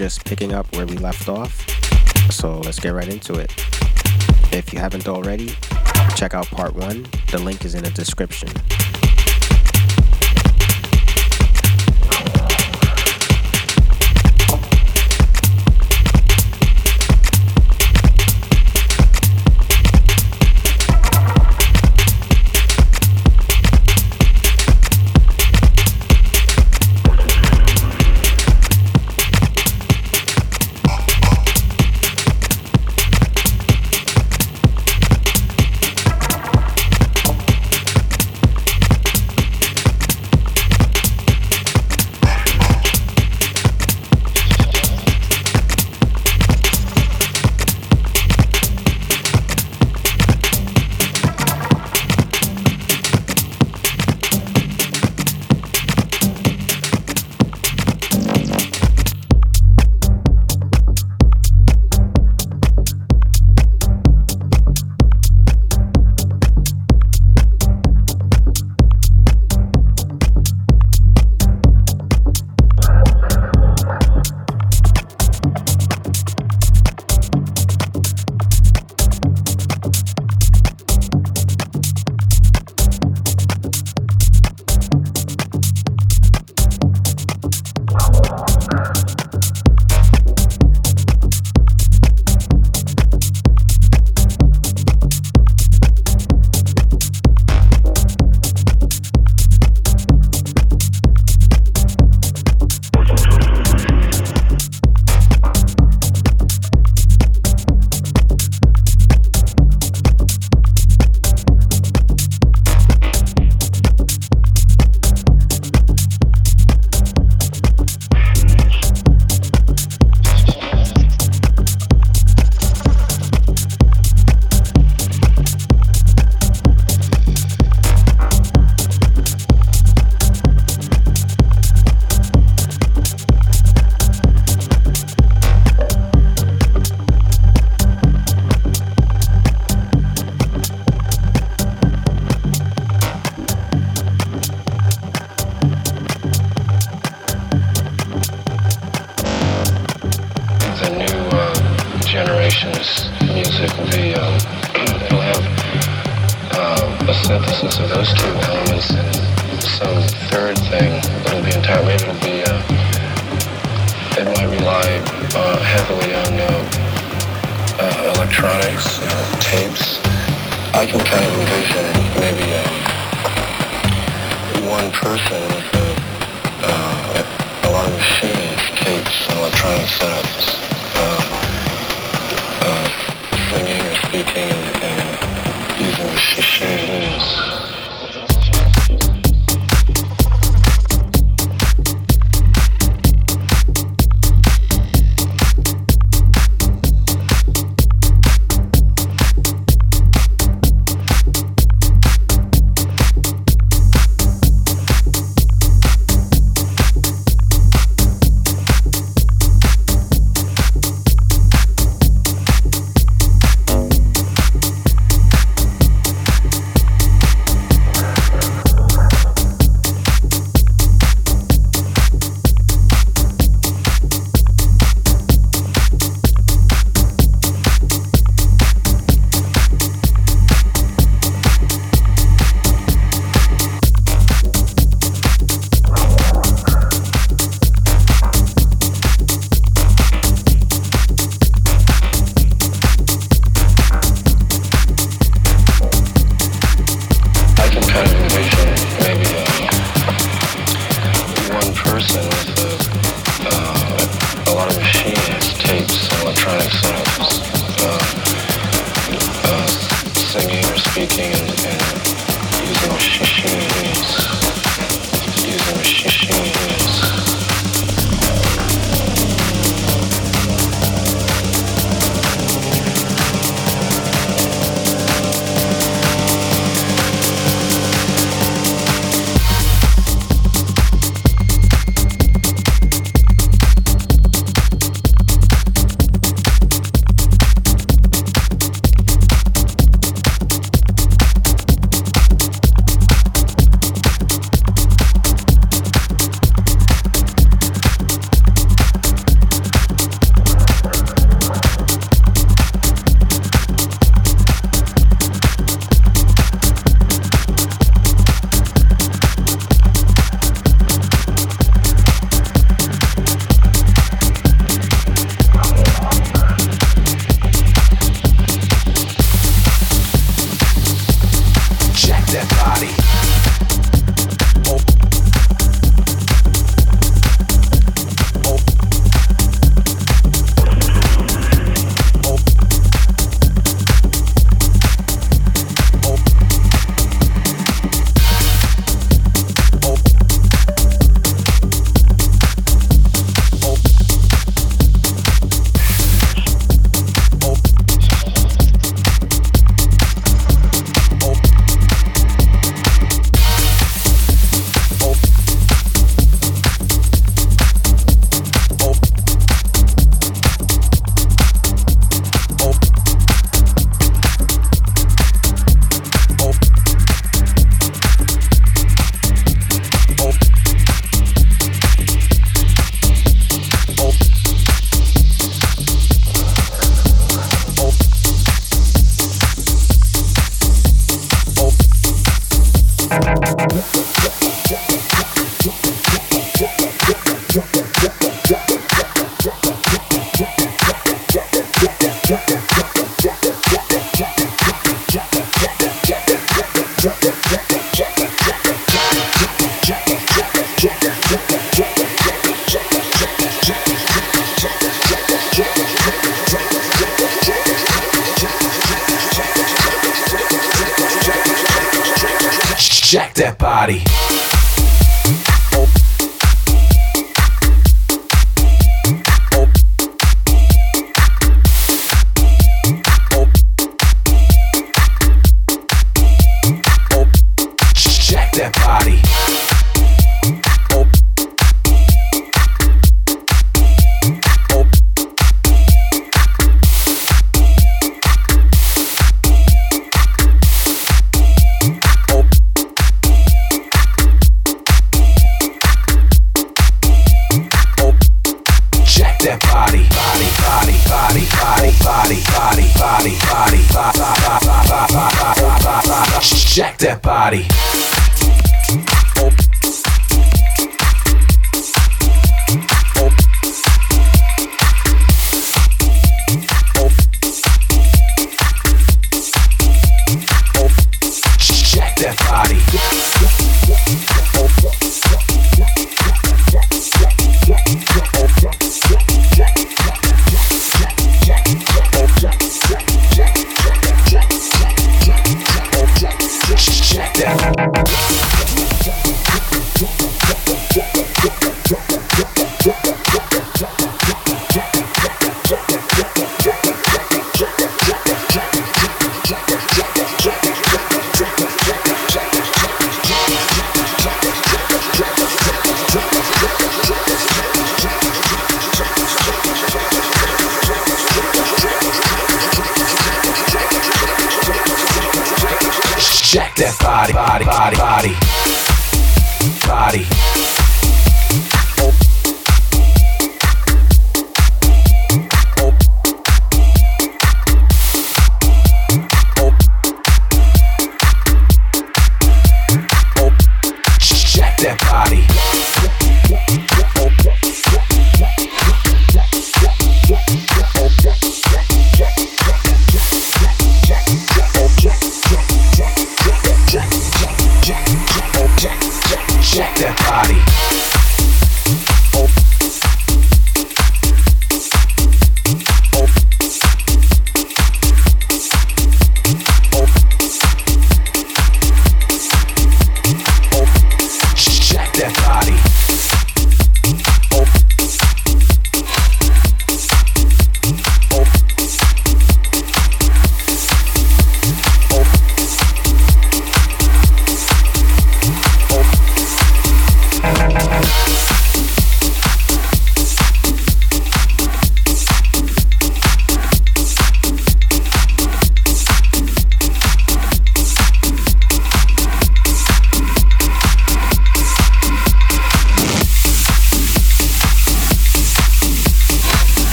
just picking up where we left off. So let's get right into it. If you haven't already, check out part one. The link is in the description. heavily on uh, uh, electronics, you know, tapes. I can kind of envision maybe uh, one person with a, uh, a lot of machines, tapes, and electronic setups, uh, uh, singing or speaking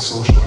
social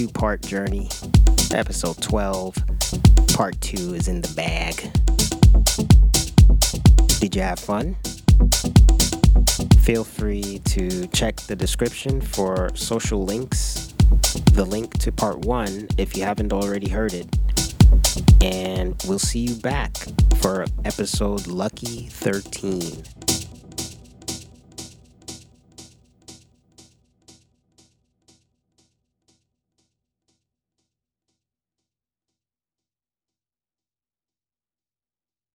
two part journey. Episode 12, part 2 is in the bag. Did you have fun? Feel free to check the description for social links, the link to part 1 if you haven't already heard it. And we'll see you back for episode Lucky 13.